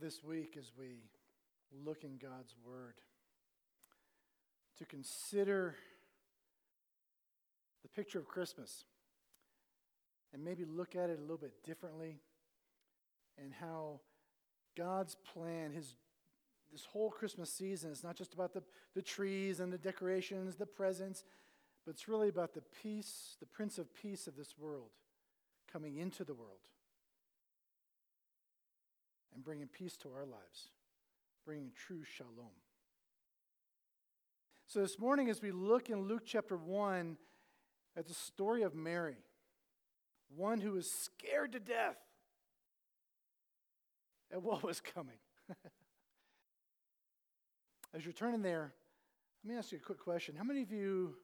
this week as we look in God's Word to consider the picture of Christmas and maybe look at it a little bit differently and how God's plan, his this whole Christmas season is not just about the, the trees and the decorations, the presents, but it's really about the peace, the Prince of Peace of this world coming into the world and bringing peace to our lives, bringing true shalom. So, this morning, as we look in Luke chapter 1 at the story of Mary, one who was scared to death at what was coming. As you're turning there, let me ask you a quick question. How many of you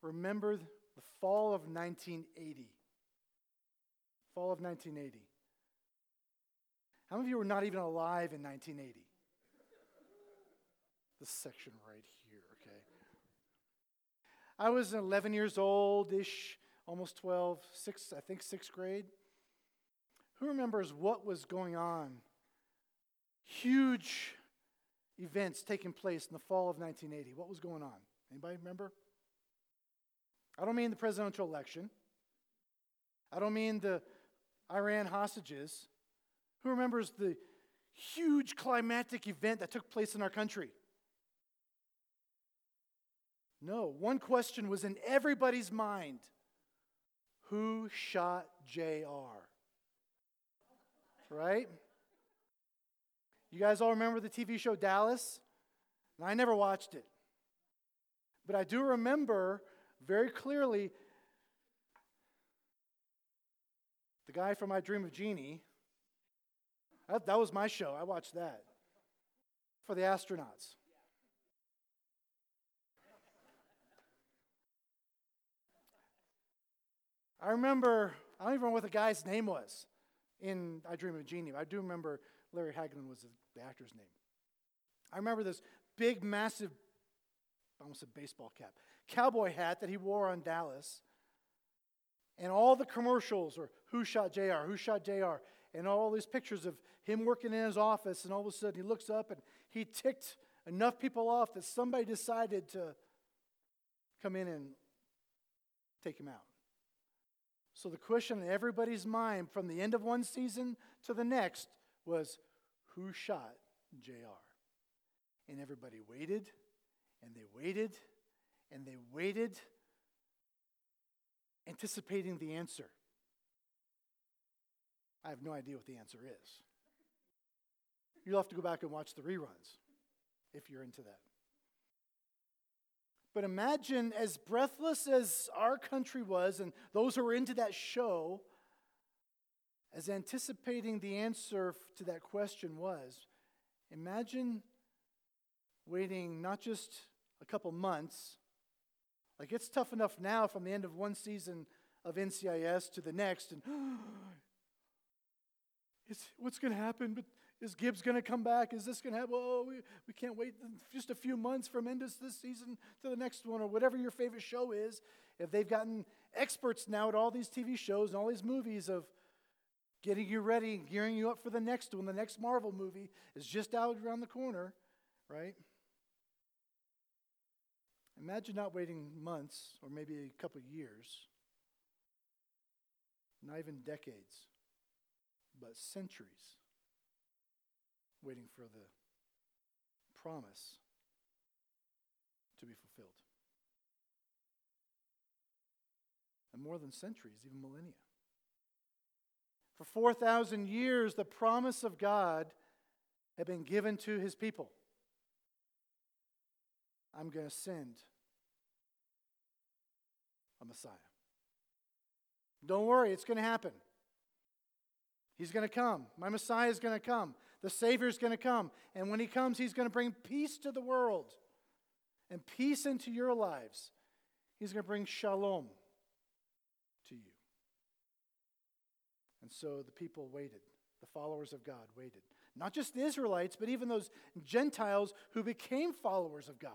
remember the fall of 1980? Fall of 1980. How many of you were not even alive in 1980? This section right here, okay. I was 11 years old ish, almost 12, six, I think sixth grade. Who remembers what was going on? Huge events taking place in the fall of 1980. What was going on? Anybody remember? I don't mean the presidential election. I don't mean the Iran hostages. Who remembers the huge climatic event that took place in our country? No, one question was in everybody's mind Who shot JR? Right? You guys all remember the TV show Dallas? And I never watched it. But I do remember very clearly the guy from My Dream of Jeannie. That, that was my show. I watched that for the astronauts. I remember, I don't even remember what the guy's name was in I Dream of Jeannie. I do remember Larry Hagman was the actor's name. I remember this big, massive, almost a baseball cap, cowboy hat that he wore on Dallas. And all the commercials were who shot JR, who shot JR, and all these pictures of him working in his office. And all of a sudden he looks up and he ticked enough people off that somebody decided to come in and take him out. So the question in everybody's mind from the end of one season to the next was who shot JR? And everybody waited and they waited and they waited, anticipating the answer. I have no idea what the answer is. You'll have to go back and watch the reruns if you're into that. But imagine, as breathless as our country was, and those who were into that show, as anticipating the answer to that question was, imagine waiting not just a couple months, like it's tough enough now from the end of one season of NCIS to the next, and what's going to happen? But is Gibbs going to come back? Is this going to happen? Oh, we, we can't wait just a few months from end of this season to the next one, or whatever your favorite show is. If they've gotten experts now at all these TV shows and all these movies of getting you ready, gearing you up for the next one. The next Marvel movie is just out around the corner, right? Imagine not waiting months or maybe a couple years, not even decades, but centuries waiting for the promise to be fulfilled. And more than centuries, even millennia. For 4,000 years, the promise of God had been given to his people. I'm going to send a Messiah. Don't worry, it's going to happen. He's going to come. My Messiah is going to come. The Savior is going to come. And when he comes, he's going to bring peace to the world and peace into your lives. He's going to bring shalom to you. And so the people waited. The followers of God waited. Not just the Israelites, but even those Gentiles who became followers of God.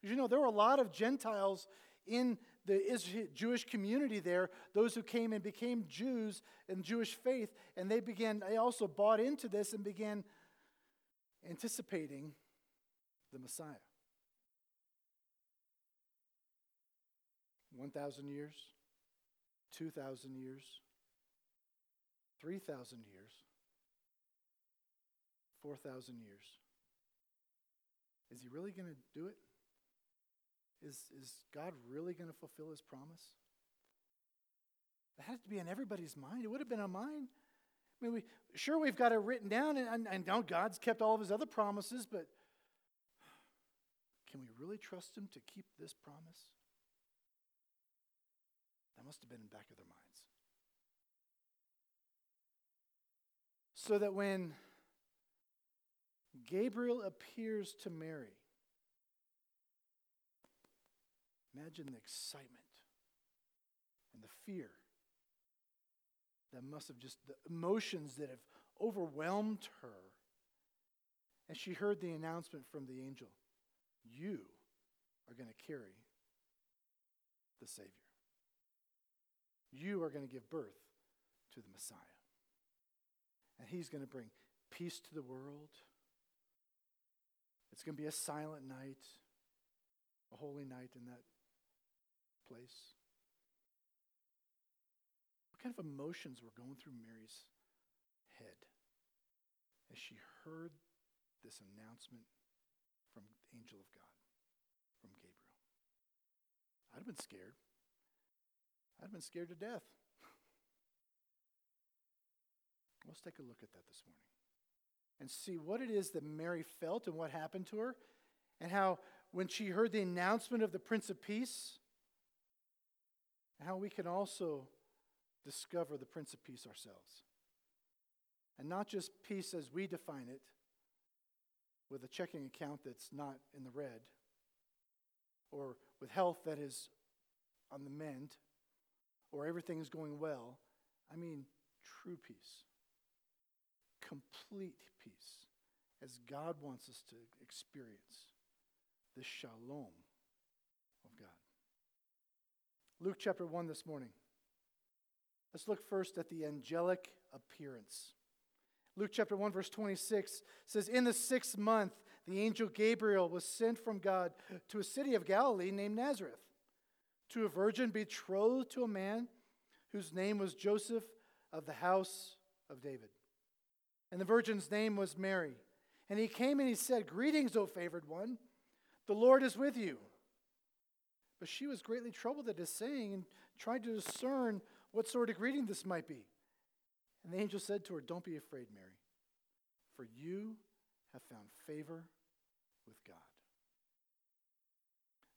Because you know, there were a lot of Gentiles in the Jewish community there, those who came and became Jews in Jewish faith, and they began, they also bought into this and began anticipating the Messiah. 1,000 years, 2,000 years, 3,000 years, 4,000 years. Is he really going to do it? Is, is God really going to fulfill his promise? That has to be in everybody's mind. It would have been on mine. I mean, we, sure, we've got it written down, and I know God's kept all of his other promises, but can we really trust him to keep this promise? That must have been in the back of their minds. So that when Gabriel appears to Mary, imagine the excitement and the fear that must have just, the emotions that have overwhelmed her. And she heard the announcement from the angel You are going to carry the Savior. You are going to give birth to the Messiah. And he's going to bring peace to the world. It's going to be a silent night, a holy night in that place. What kind of emotions were going through Mary's head as she heard this announcement from the angel of God, from Gabriel? I'd have been scared. I'd have been scared to death. Let's take a look at that this morning and see what it is that Mary felt and what happened to her, and how when she heard the announcement of the Prince of Peace, how we can also discover the Prince of Peace ourselves. And not just peace as we define it, with a checking account that's not in the red, or with health that is on the mend, or everything is going well. I mean, true peace, complete peace, as God wants us to experience the shalom. Luke chapter 1 this morning. Let's look first at the angelic appearance. Luke chapter 1, verse 26 says, In the sixth month, the angel Gabriel was sent from God to a city of Galilee named Nazareth to a virgin betrothed to a man whose name was Joseph of the house of David. And the virgin's name was Mary. And he came and he said, Greetings, O favored one, the Lord is with you. But she was greatly troubled at his saying and tried to discern what sort of greeting this might be. And the angel said to her, Don't be afraid, Mary, for you have found favor with God.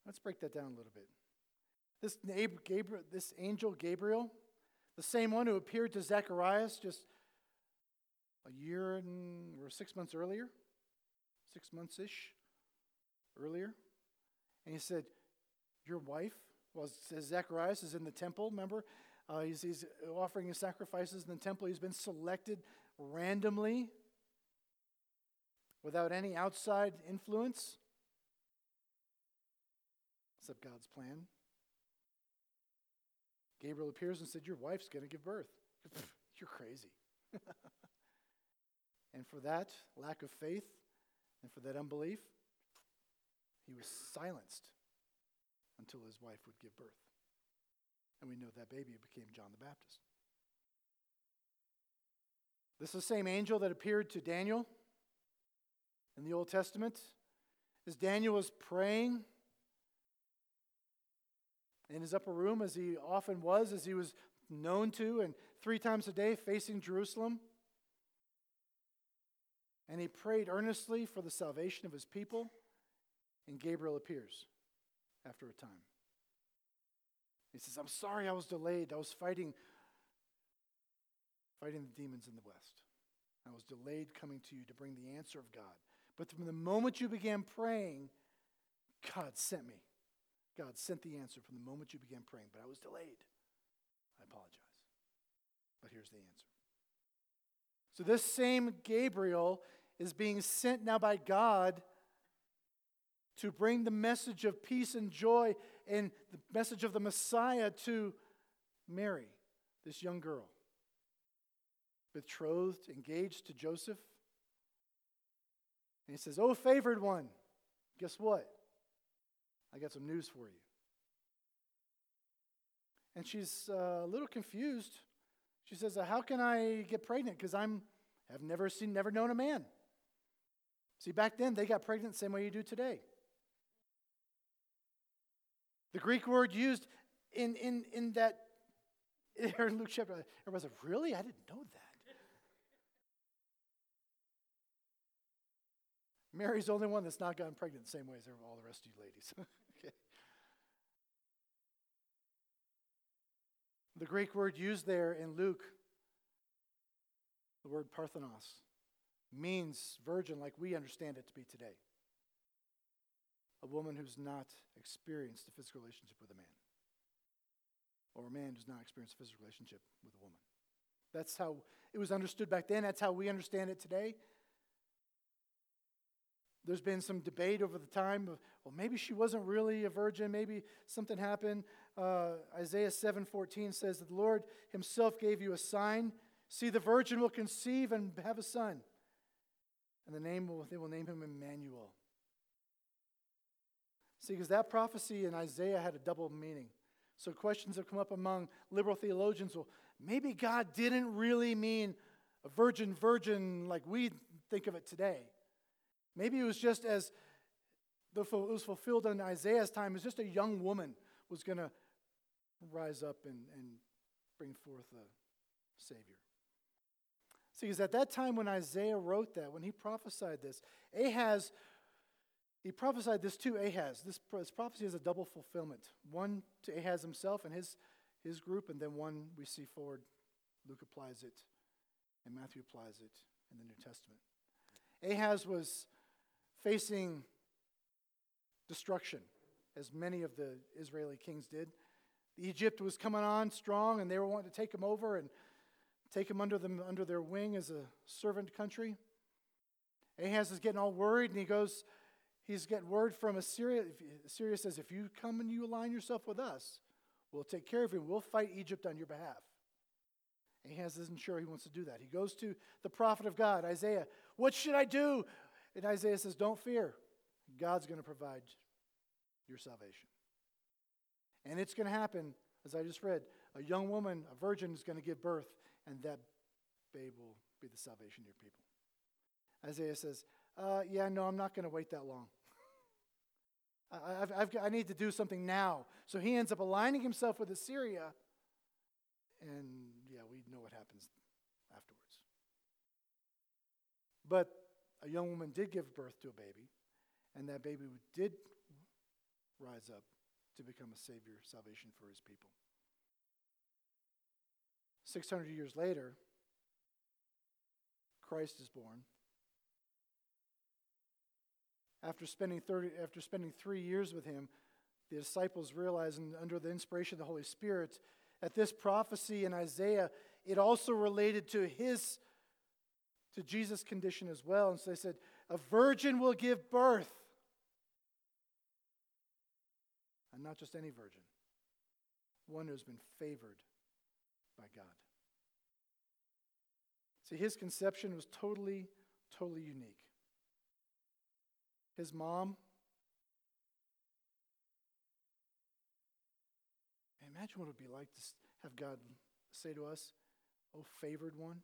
Let's break that down a little bit. This, Gabriel, this angel Gabriel, the same one who appeared to Zacharias just a year and or six months earlier, six months ish earlier, and he said, Your wife, well, Zacharias is in the temple, remember? Uh, he's, he's offering his sacrifices in the temple. He's been selected randomly without any outside influence, except God's plan. Gabriel appears and said, Your wife's going to give birth. You're crazy. and for that lack of faith and for that unbelief, he was silenced until his wife would give birth. And we know that baby became John the Baptist. This is the same angel that appeared to Daniel in the Old Testament. As Daniel was praying in his upper room, as he often was, as he was known to, and three times a day facing Jerusalem. And he prayed earnestly for the salvation of his people, and Gabriel appears after a time. He says, I'm sorry I was delayed. I was fighting, fighting the demons in the west. I was delayed coming to you to bring the answer of God. But from the moment you began praying, God sent me. God sent the answer from the moment you began praying, but I was delayed. I apologize. But here's the answer. So, this same Gabriel is being sent now by God to bring the message of peace and joy and the message of the Messiah to Mary, this young girl, betrothed, engaged to Joseph. And he says, Oh, favored one, guess what? I got some news for you. And she's uh, a little confused. She says, How can I get pregnant? Because I'm have never seen, never known a man. See, back then they got pregnant the same way you do today. The Greek word used in, in, in that, here in Luke chapter, everybody's like, really? I didn't know that. Mary's the only one that's not gotten pregnant the same way as all the rest of you ladies. okay. The Greek word used there in Luke, the word parthenos, means virgin like we understand it to be today. A woman who's not experienced a physical relationship with a man, or a man who's not experienced a physical relationship with a woman. That's how it was understood back then. That's how we understand it today. There's been some debate over the time of, well, maybe she wasn't really a virgin. Maybe something happened. Uh, Isaiah 7:14 says that the Lord Himself gave you a sign. See, the virgin will conceive and have a son, and the name will, they will name him Emmanuel. See, because that prophecy in Isaiah had a double meaning. So questions have come up among liberal theologians. Well, maybe God didn't really mean a virgin, virgin like we think of it today. Maybe it was just as it was fulfilled in Isaiah's time, was just a young woman was going to rise up and, and bring forth a Savior. See, because at that time when Isaiah wrote that, when he prophesied this, Ahaz, he prophesied this to Ahaz. This, this prophecy is a double fulfillment one to Ahaz himself and his, his group, and then one we see forward. Luke applies it, and Matthew applies it in the New Testament. Ahaz was facing destruction, as many of the Israeli kings did. Egypt was coming on strong, and they were wanting to take him over and take him under, them, under their wing as a servant country. Ahaz is getting all worried, and he goes, he's getting word from Assyria. Assyria says, If you come and you align yourself with us, we'll take care of you. We'll fight Egypt on your behalf. Ahaz isn't sure he wants to do that. He goes to the prophet of God, Isaiah. What should I do? And Isaiah says, Don't fear. God's going to provide your salvation. And it's going to happen, as I just read. A young woman, a virgin, is going to give birth, and that babe will be the salvation of your people. Isaiah says, uh, Yeah, no, I'm not going to wait that long. I, I've, I've, i need to do something now. So he ends up aligning himself with Assyria, and yeah, we know what happens afterwards. But a young woman did give birth to a baby, and that baby did rise up to become a savior, salvation for his people. 600 years later, Christ is born. After spending, 30, after spending three years with him, the disciples realized, under the inspiration of the Holy Spirit, that this prophecy in Isaiah, it also related to his to Jesus' condition as well. And so they said, A virgin will give birth. And not just any virgin, one who's been favored by God. See, his conception was totally, totally unique. His mom, imagine what it would be like to have God say to us, Oh, favored one.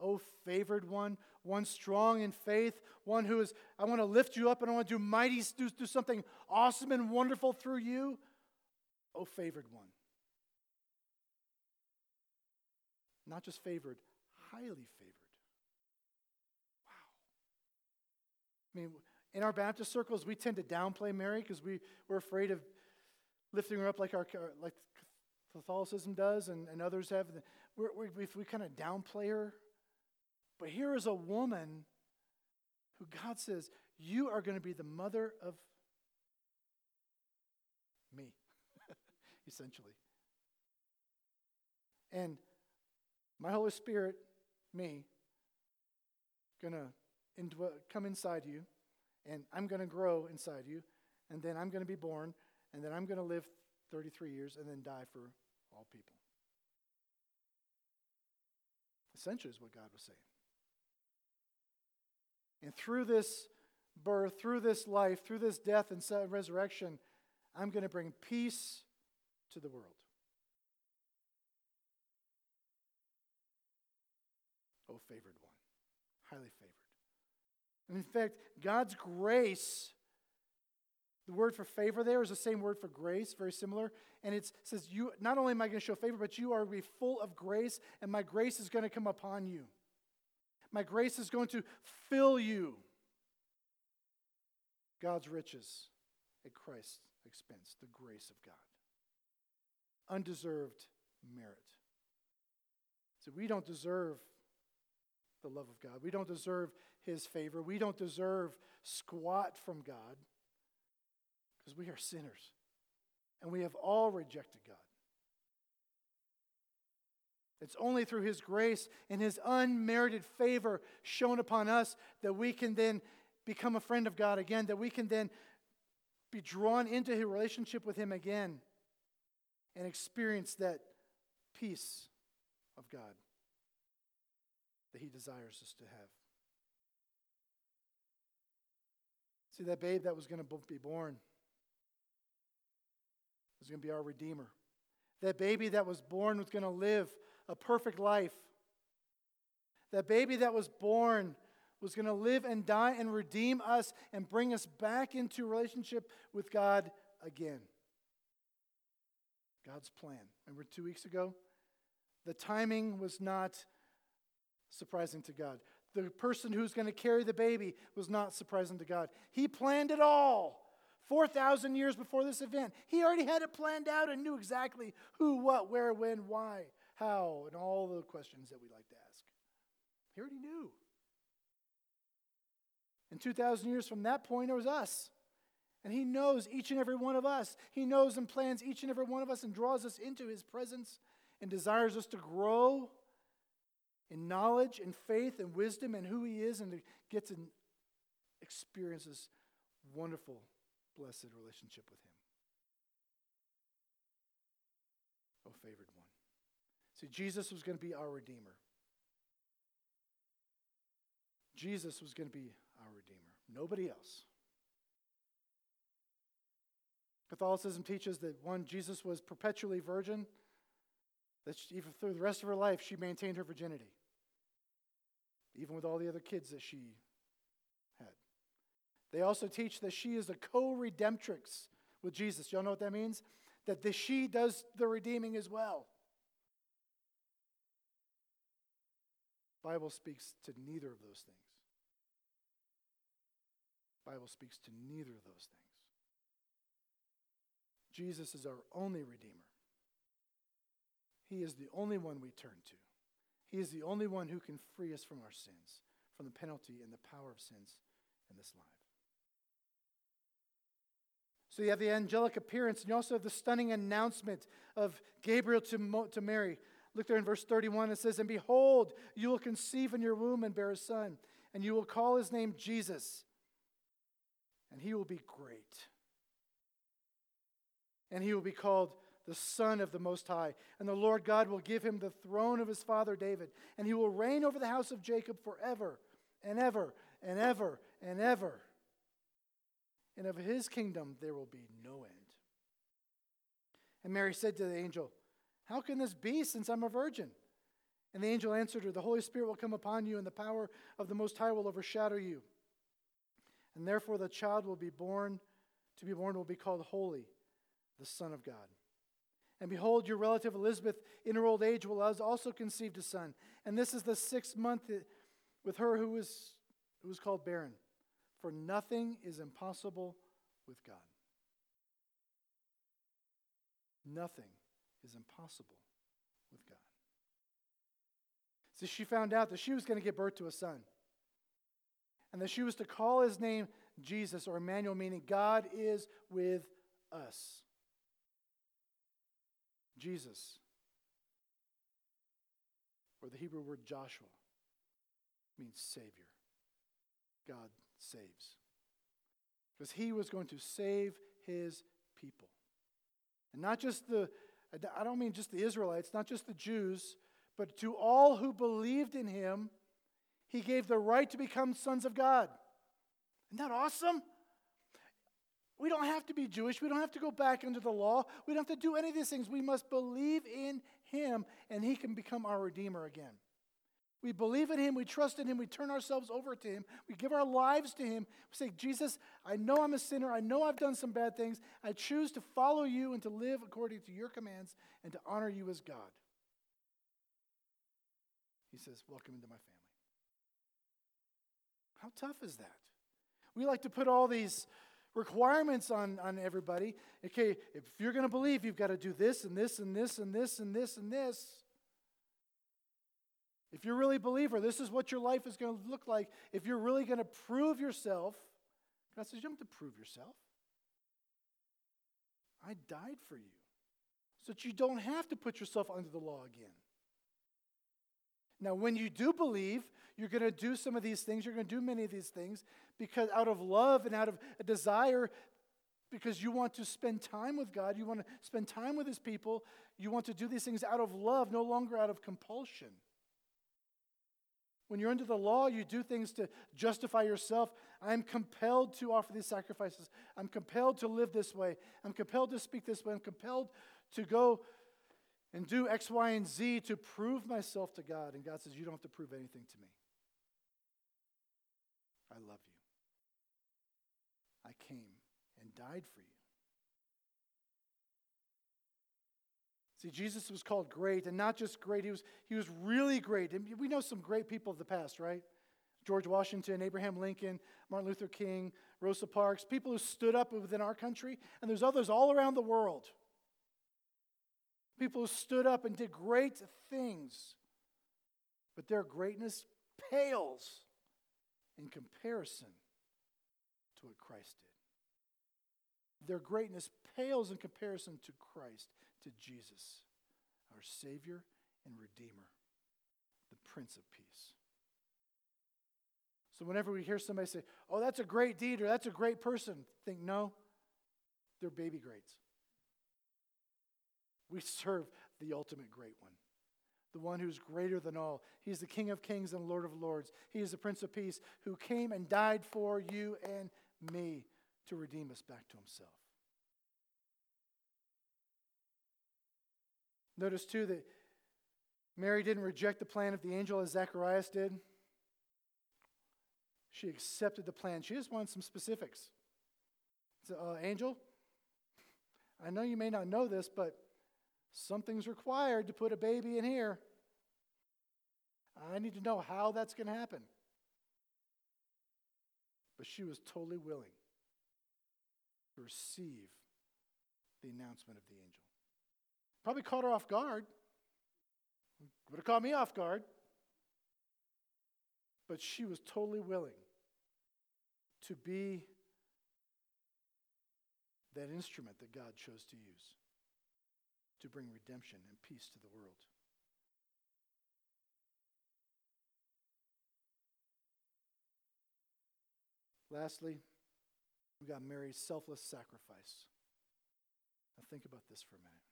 Oh, favored one, one strong in faith, one who is, I want to lift you up and I want to do mighty, do, do something awesome and wonderful through you. Oh, favored one. Not just favored, highly favored. I mean, in our Baptist circles, we tend to downplay Mary because we, we're afraid of lifting her up like, our, like Catholicism does and, and others have. We're, we, we kind of downplay her. But here is a woman who God says, You are going to be the mother of me, essentially. And my Holy Spirit, me, going to come inside you, and I'm going to grow inside you, and then I'm going to be born, and then I'm going to live 33 years and then die for all people. Essentially, is what God was saying. And through this birth, through this life, through this death and resurrection, I'm going to bring peace to the world. Oh, favored one, highly favored. And in fact, God's grace, the word for favor there is the same word for grace, very similar. And it says, you, Not only am I going to show favor, but you are to be full of grace, and my grace is going to come upon you. My grace is going to fill you. God's riches at Christ's expense, the grace of God. Undeserved merit. So we don't deserve the love of God. We don't deserve his favor. We don't deserve squat from God because we are sinners and we have all rejected God. It's only through His grace and His unmerited favor shown upon us that we can then become a friend of God again, that we can then be drawn into His relationship with Him again and experience that peace of God that He desires us to have. See, that babe that was going to be born was going to be our Redeemer. That baby that was born was going to live a perfect life. That baby that was born was going to live and die and redeem us and bring us back into relationship with God again. God's plan. Remember two weeks ago? The timing was not surprising to God. The person who's going to carry the baby was not surprising to God. He planned it all. 4,000 years before this event. He already had it planned out and knew exactly who, what, where, when, why, how, and all the questions that we like to ask. He already knew. And 2,000 years from that point, it was us. And He knows each and every one of us. He knows and plans each and every one of us and draws us into His presence and desires us to grow in knowledge and faith and wisdom and who He is and to get to experience this wonderful blessed relationship with Him. Oh, favored one. See, Jesus was going to be our Redeemer. Jesus was going to be our Redeemer, nobody else. Catholicism teaches that one, Jesus was perpetually virgin, that she, even through the rest of her life, she maintained her virginity, even with all the other kids that she had. they also teach that she is a co redemptrix with Jesus. Y'all know what that means? That the she does the redeeming as well. Bible speaks to neither of those things. Bible speaks to neither of those things. Jesus is our only redeemer. He is the only one we turn to. He is the only one who can free us from our sins, from the penalty and the power of sins in this life. So you have the angelic appearance, and you also have the stunning announcement of Gabriel to, Mo, to Mary. Look there in verse 31, it says, And behold, you will conceive in your womb and bear a son, and you will call his name Jesus, and he will be great. And he will be called the Son of the Most High. And the Lord God will give him the throne of his father David, and he will reign over the house of Jacob forever and ever and ever and ever and of his kingdom there will be no end. And Mary said to the angel, How can this be since I'm a virgin? And the angel answered her, The Holy Spirit will come upon you, and the power of the Most High will overshadow you. And therefore the child will be born, to be born will be called Holy, the Son of God. And behold, your relative Elizabeth, in her old age, will also conceive a son. And this is the sixth month with her who was, who was called barren. For nothing is impossible with God. Nothing is impossible with God. So she found out that she was going to give birth to a son. And that she was to call his name Jesus or Emmanuel, meaning God is with us. Jesus, or the Hebrew word Joshua, means Savior. God saves. Because he was going to save his people. And not just the, I don't mean just the Israelites, not just the Jews, but to all who believed in him, He gave the right to become sons of God. Isn't that awesome? We don't have to be Jewish. We don't have to go back under the law. We don't have to do any of these things. We must believe in Him, and He can become our Redeemer again. We believe in Him, we trust in Him, we turn ourselves over to Him, we give our lives to Him. We say, Jesus, I know I'm a sinner, I know I've done some bad things. I choose to follow you and to live according to your commands and to honor you as God. He says, Welcome into my family. How tough is that? We like to put all these requirements on, on everybody. Okay, if you're going to believe, you've got to do this and this and this and this and this and this. If you're really a believer, this is what your life is going to look like. If you're really going to prove yourself, God says, You don't have to prove yourself. I died for you so that you don't have to put yourself under the law again. Now, when you do believe, you're going to do some of these things, you're going to do many of these things because out of love and out of a desire, because you want to spend time with God, you want to spend time with His people, you want to do these things out of love, no longer out of compulsion. When you're under the law, you do things to justify yourself. I'm compelled to offer these sacrifices. I'm compelled to live this way. I'm compelled to speak this way. I'm compelled to go and do X, Y, and Z to prove myself to God. And God says, You don't have to prove anything to me. I love you. I came and died for you. See, Jesus was called great, and not just great, he was, he was really great. And we know some great people of the past, right? George Washington, Abraham Lincoln, Martin Luther King, Rosa Parks, people who stood up within our country, and there's others all around the world. People who stood up and did great things, but their greatness pales in comparison to what Christ did. Their greatness pales in comparison to Christ to Jesus, our Savior and Redeemer, the Prince of Peace. So, whenever we hear somebody say, Oh, that's a great deed or that's a great person, think, No, they're baby greats. We serve the ultimate great one, the one who's greater than all. He's the King of kings and Lord of lords. He is the Prince of Peace who came and died for you and me to redeem us back to himself. Notice too that Mary didn't reject the plan of the angel as Zacharias did. She accepted the plan. She just wanted some specifics. So, uh, angel, I know you may not know this, but something's required to put a baby in here. I need to know how that's going to happen. But she was totally willing to receive the announcement of the angel. Probably caught her off guard. Would have caught me off guard. But she was totally willing to be that instrument that God chose to use to bring redemption and peace to the world. Lastly, we've got Mary's selfless sacrifice. Now, think about this for a minute.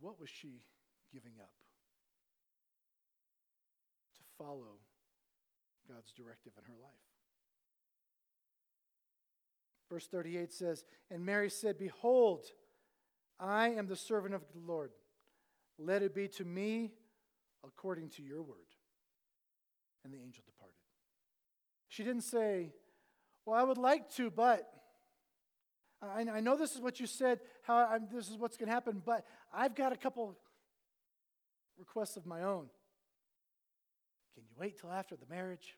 What was she giving up to follow God's directive in her life? Verse 38 says, And Mary said, Behold, I am the servant of the Lord. Let it be to me according to your word. And the angel departed. She didn't say, Well, I would like to, but I, I know this is what you said, how I'm, this is what's going to happen, but I've got a couple requests of my own. Can you wait till after the marriage?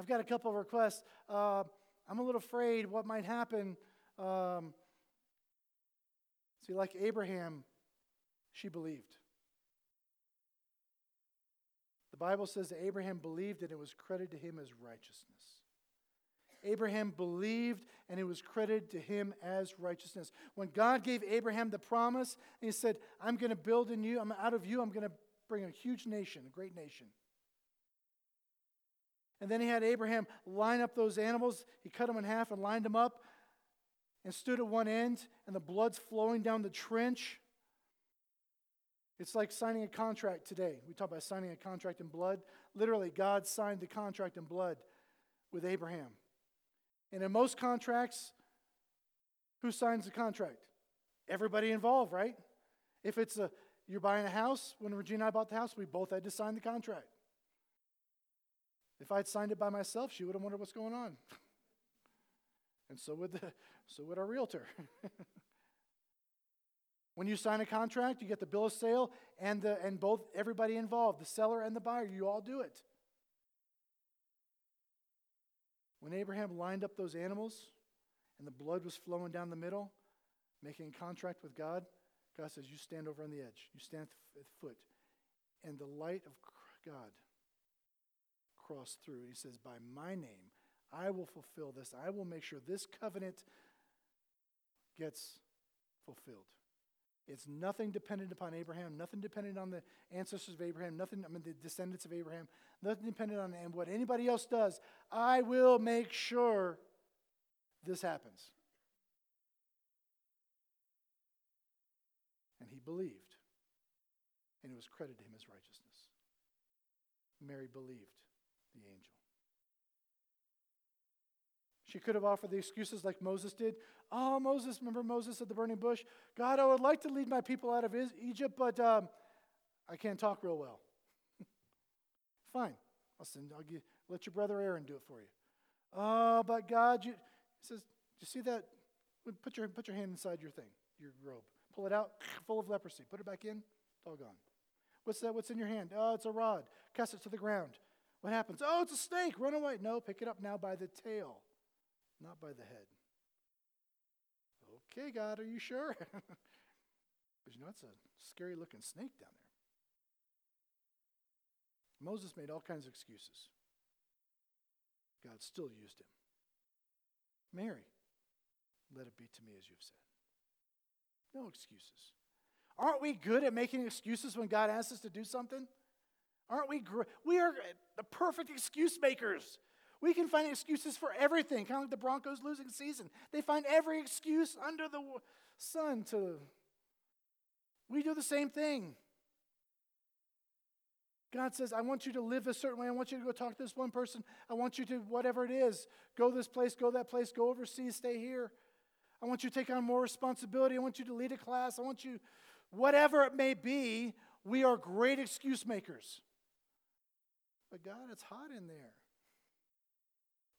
I've got a couple of requests. Uh, I'm a little afraid what might happen. Um, see, like Abraham, she believed. The Bible says that Abraham believed and it was credited to him as righteousness. Abraham believed and it was credited to him as righteousness. When God gave Abraham the promise, he said, I'm going to build in you, I'm out of you, I'm going to bring a huge nation, a great nation. And then he had Abraham line up those animals. He cut them in half and lined them up and stood at one end, and the blood's flowing down the trench. It's like signing a contract today. We talk about signing a contract in blood. Literally, God signed the contract in blood with Abraham. And in most contracts, who signs the contract? Everybody involved, right? If it's a you're buying a house, when Regina and I bought the house, we both had to sign the contract. If I'd signed it by myself, she would have wondered what's going on. and so would the so would our realtor. when you sign a contract, you get the bill of sale and the and both everybody involved, the seller and the buyer, you all do it. When Abraham lined up those animals and the blood was flowing down the middle, making a contract with God, God says, You stand over on the edge. You stand at the foot. And the light of God crossed through. He says, By my name, I will fulfill this. I will make sure this covenant gets fulfilled. It's nothing dependent upon Abraham, nothing dependent on the ancestors of Abraham, nothing, I mean, the descendants of Abraham, nothing dependent on and what anybody else does. I will make sure this happens. And he believed, and it was credited to him as righteousness. Mary believed the angel. She could have offered the excuses like Moses did. Oh, Moses, remember Moses at the burning bush? God, I would like to lead my people out of Egypt, but um, I can't talk real well. Fine. I'll send, I'll give, let your brother Aaron do it for you. Oh, but God, you, he says, you see that? Put your, put your hand inside your thing, your robe. Pull it out, full of leprosy. Put it back in, it's all gone. What's that? What's in your hand? Oh, it's a rod. Cast it to the ground. What happens? Oh, it's a snake. Run away. No, pick it up now by the tail, not by the head. Okay, God, are you sure? Because you know, it's a scary looking snake down there. Moses made all kinds of excuses. God still used him. Mary, let it be to me as you've said. No excuses. Aren't we good at making excuses when God asks us to do something? Aren't we great? We are the perfect excuse makers. We can find excuses for everything, kind of like the Broncos losing season. They find every excuse under the sun to. We do the same thing. God says, I want you to live a certain way. I want you to go talk to this one person. I want you to, whatever it is, go this place, go that place, go overseas, stay here. I want you to take on more responsibility. I want you to lead a class. I want you, whatever it may be, we are great excuse makers. But God, it's hot in there.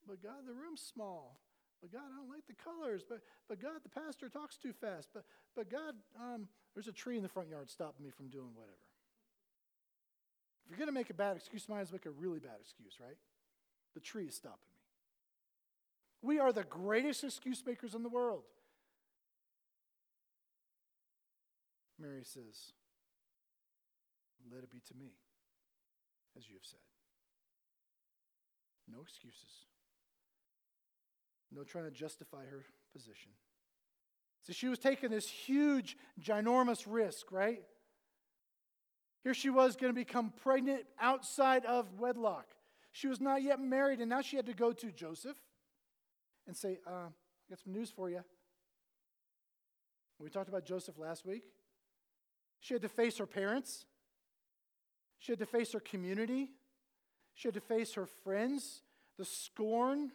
But God, the room's small. But God, I don't like the colors. But, but God, the pastor talks too fast. But, but God, um, there's a tree in the front yard stopping me from doing whatever. If you're to make a bad excuse, might as well make a really bad excuse, right? The tree is stopping me. We are the greatest excuse makers in the world. Mary says, Let it be to me, as you have said. No excuses. No trying to justify her position. So she was taking this huge, ginormous risk, right? Here she was going to become pregnant outside of wedlock. She was not yet married, and now she had to go to Joseph and say, uh, I got some news for you. We talked about Joseph last week. She had to face her parents, she had to face her community, she had to face her friends, the scorn.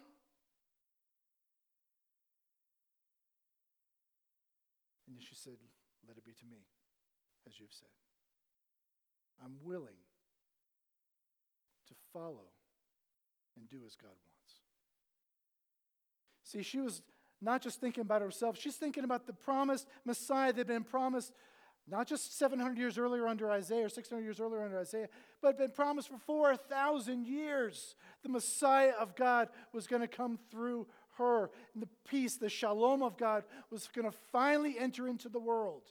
And she said, Let it be to me, as you've said. I'm willing to follow and do as God wants. See, she was not just thinking about herself, she's thinking about the promised Messiah that had been promised not just 700 years earlier under Isaiah or 600 years earlier under Isaiah, but been promised for 4,000 years. The Messiah of God was going to come through her. And the peace, the shalom of God was going to finally enter into the world.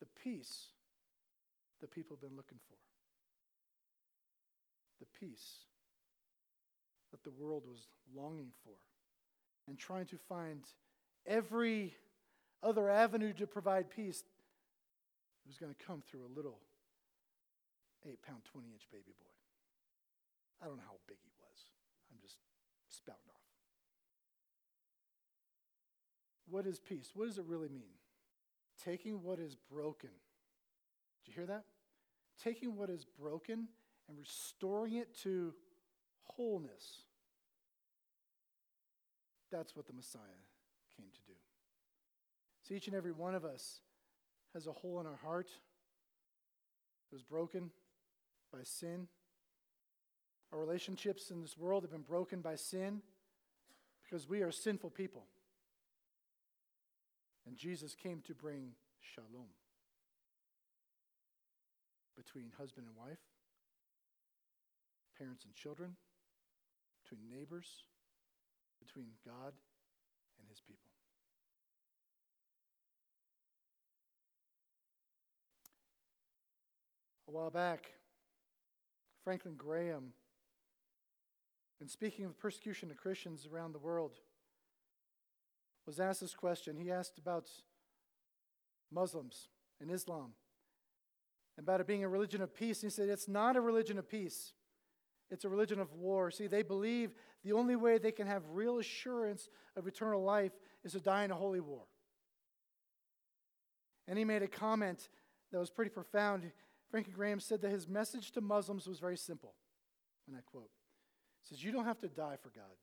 The peace the people have been looking for. The peace that the world was longing for and trying to find every other avenue to provide peace it was going to come through a little 8 pound, 20 inch baby boy. I don't know how big he was. I'm just spouting off. What is peace? What does it really mean? taking what is broken. Did you hear that? Taking what is broken and restoring it to wholeness. That's what the Messiah came to do. So each and every one of us has a hole in our heart that was broken by sin. Our relationships in this world have been broken by sin because we are sinful people. And Jesus came to bring shalom between husband and wife, parents and children, between neighbors, between God and his people. While back, Franklin Graham, in speaking of persecution of Christians around the world, was asked this question. He asked about Muslims and Islam, and about it being a religion of peace. And he said, It's not a religion of peace, it's a religion of war. See, they believe the only way they can have real assurance of eternal life is to die in a holy war. And he made a comment that was pretty profound. Franklin Graham said that his message to Muslims was very simple. And I quote, he says, You don't have to die for God.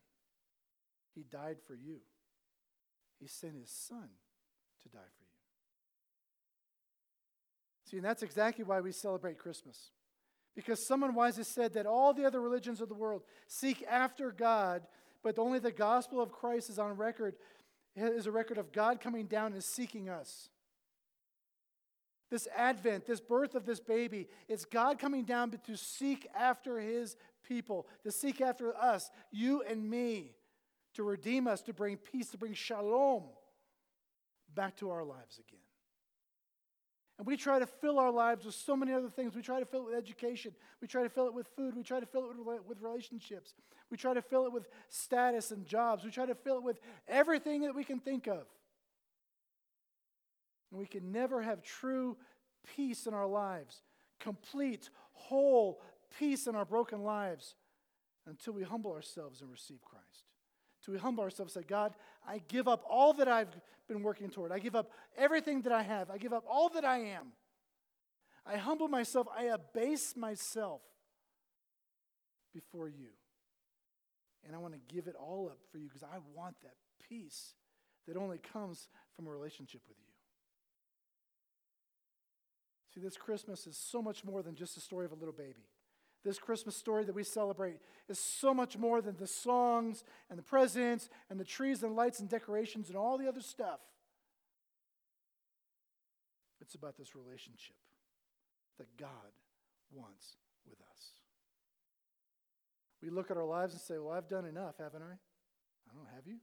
He died for you. He sent his son to die for you. See, and that's exactly why we celebrate Christmas. Because someone wisely said that all the other religions of the world seek after God, but only the gospel of Christ is on record, is a record of God coming down and seeking us. This advent, this birth of this baby, it's God coming down to seek after his people, to seek after us, you and me to redeem us, to bring peace, to bring shalom back to our lives again. And we try to fill our lives with so many other things. We try to fill it with education. We try to fill it with food. We try to fill it with relationships. We try to fill it with status and jobs. We try to fill it with everything that we can think of. And we can never have true peace in our lives, complete, whole peace in our broken lives until we humble ourselves and receive Christ to we humble ourselves and say, God, I give up all that I've been working toward. I give up everything that I have. I give up all that I am. I humble myself. I abase myself before you. And I want to give it all up for you because I want that peace that only comes from a relationship with you. See, this Christmas is so much more than just a story of a little baby. This Christmas story that we celebrate is so much more than the songs and the presents and the trees and lights and decorations and all the other stuff. It's about this relationship that God wants with us. We look at our lives and say, Well, I've done enough, haven't I? I don't know, have you?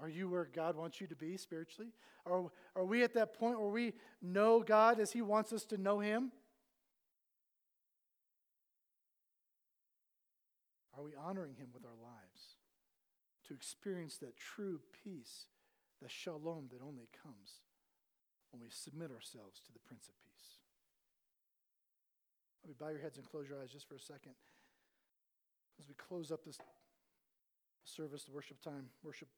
Are you where God wants you to be spiritually? Are, are we at that point where we know God as He wants us to know Him? Are we honoring him with our lives to experience that true peace, the shalom that only comes when we submit ourselves to the Prince of Peace? Let me bow your heads and close your eyes just for a second as we close up this service, the worship time, worship.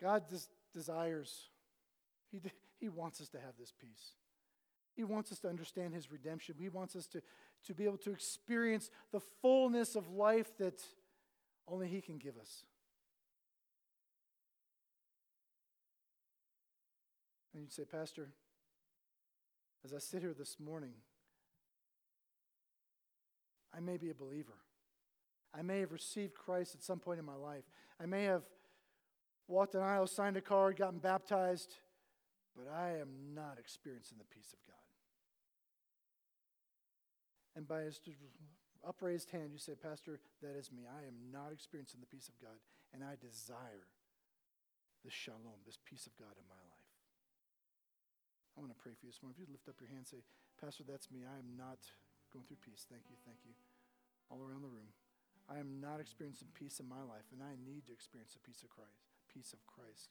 God des- desires, he, de- he wants us to have this peace. He wants us to understand His redemption. He wants us to, to be able to experience the fullness of life that only He can give us. And you'd say, Pastor, as I sit here this morning, I may be a believer. I may have received Christ at some point in my life. I may have walked an aisle, signed a card, gotten baptized, but I am not experiencing the peace of God. And by his upraised hand, you say, Pastor, that is me. I am not experiencing the peace of God, and I desire this shalom, this peace of God in my life. I want to pray for you this morning. If you lift up your hand and say, Pastor, that's me. I am not going through peace. Thank you, thank you. All around the room. I am not experiencing peace in my life, and I need to experience the peace of Christ. Peace of Christ.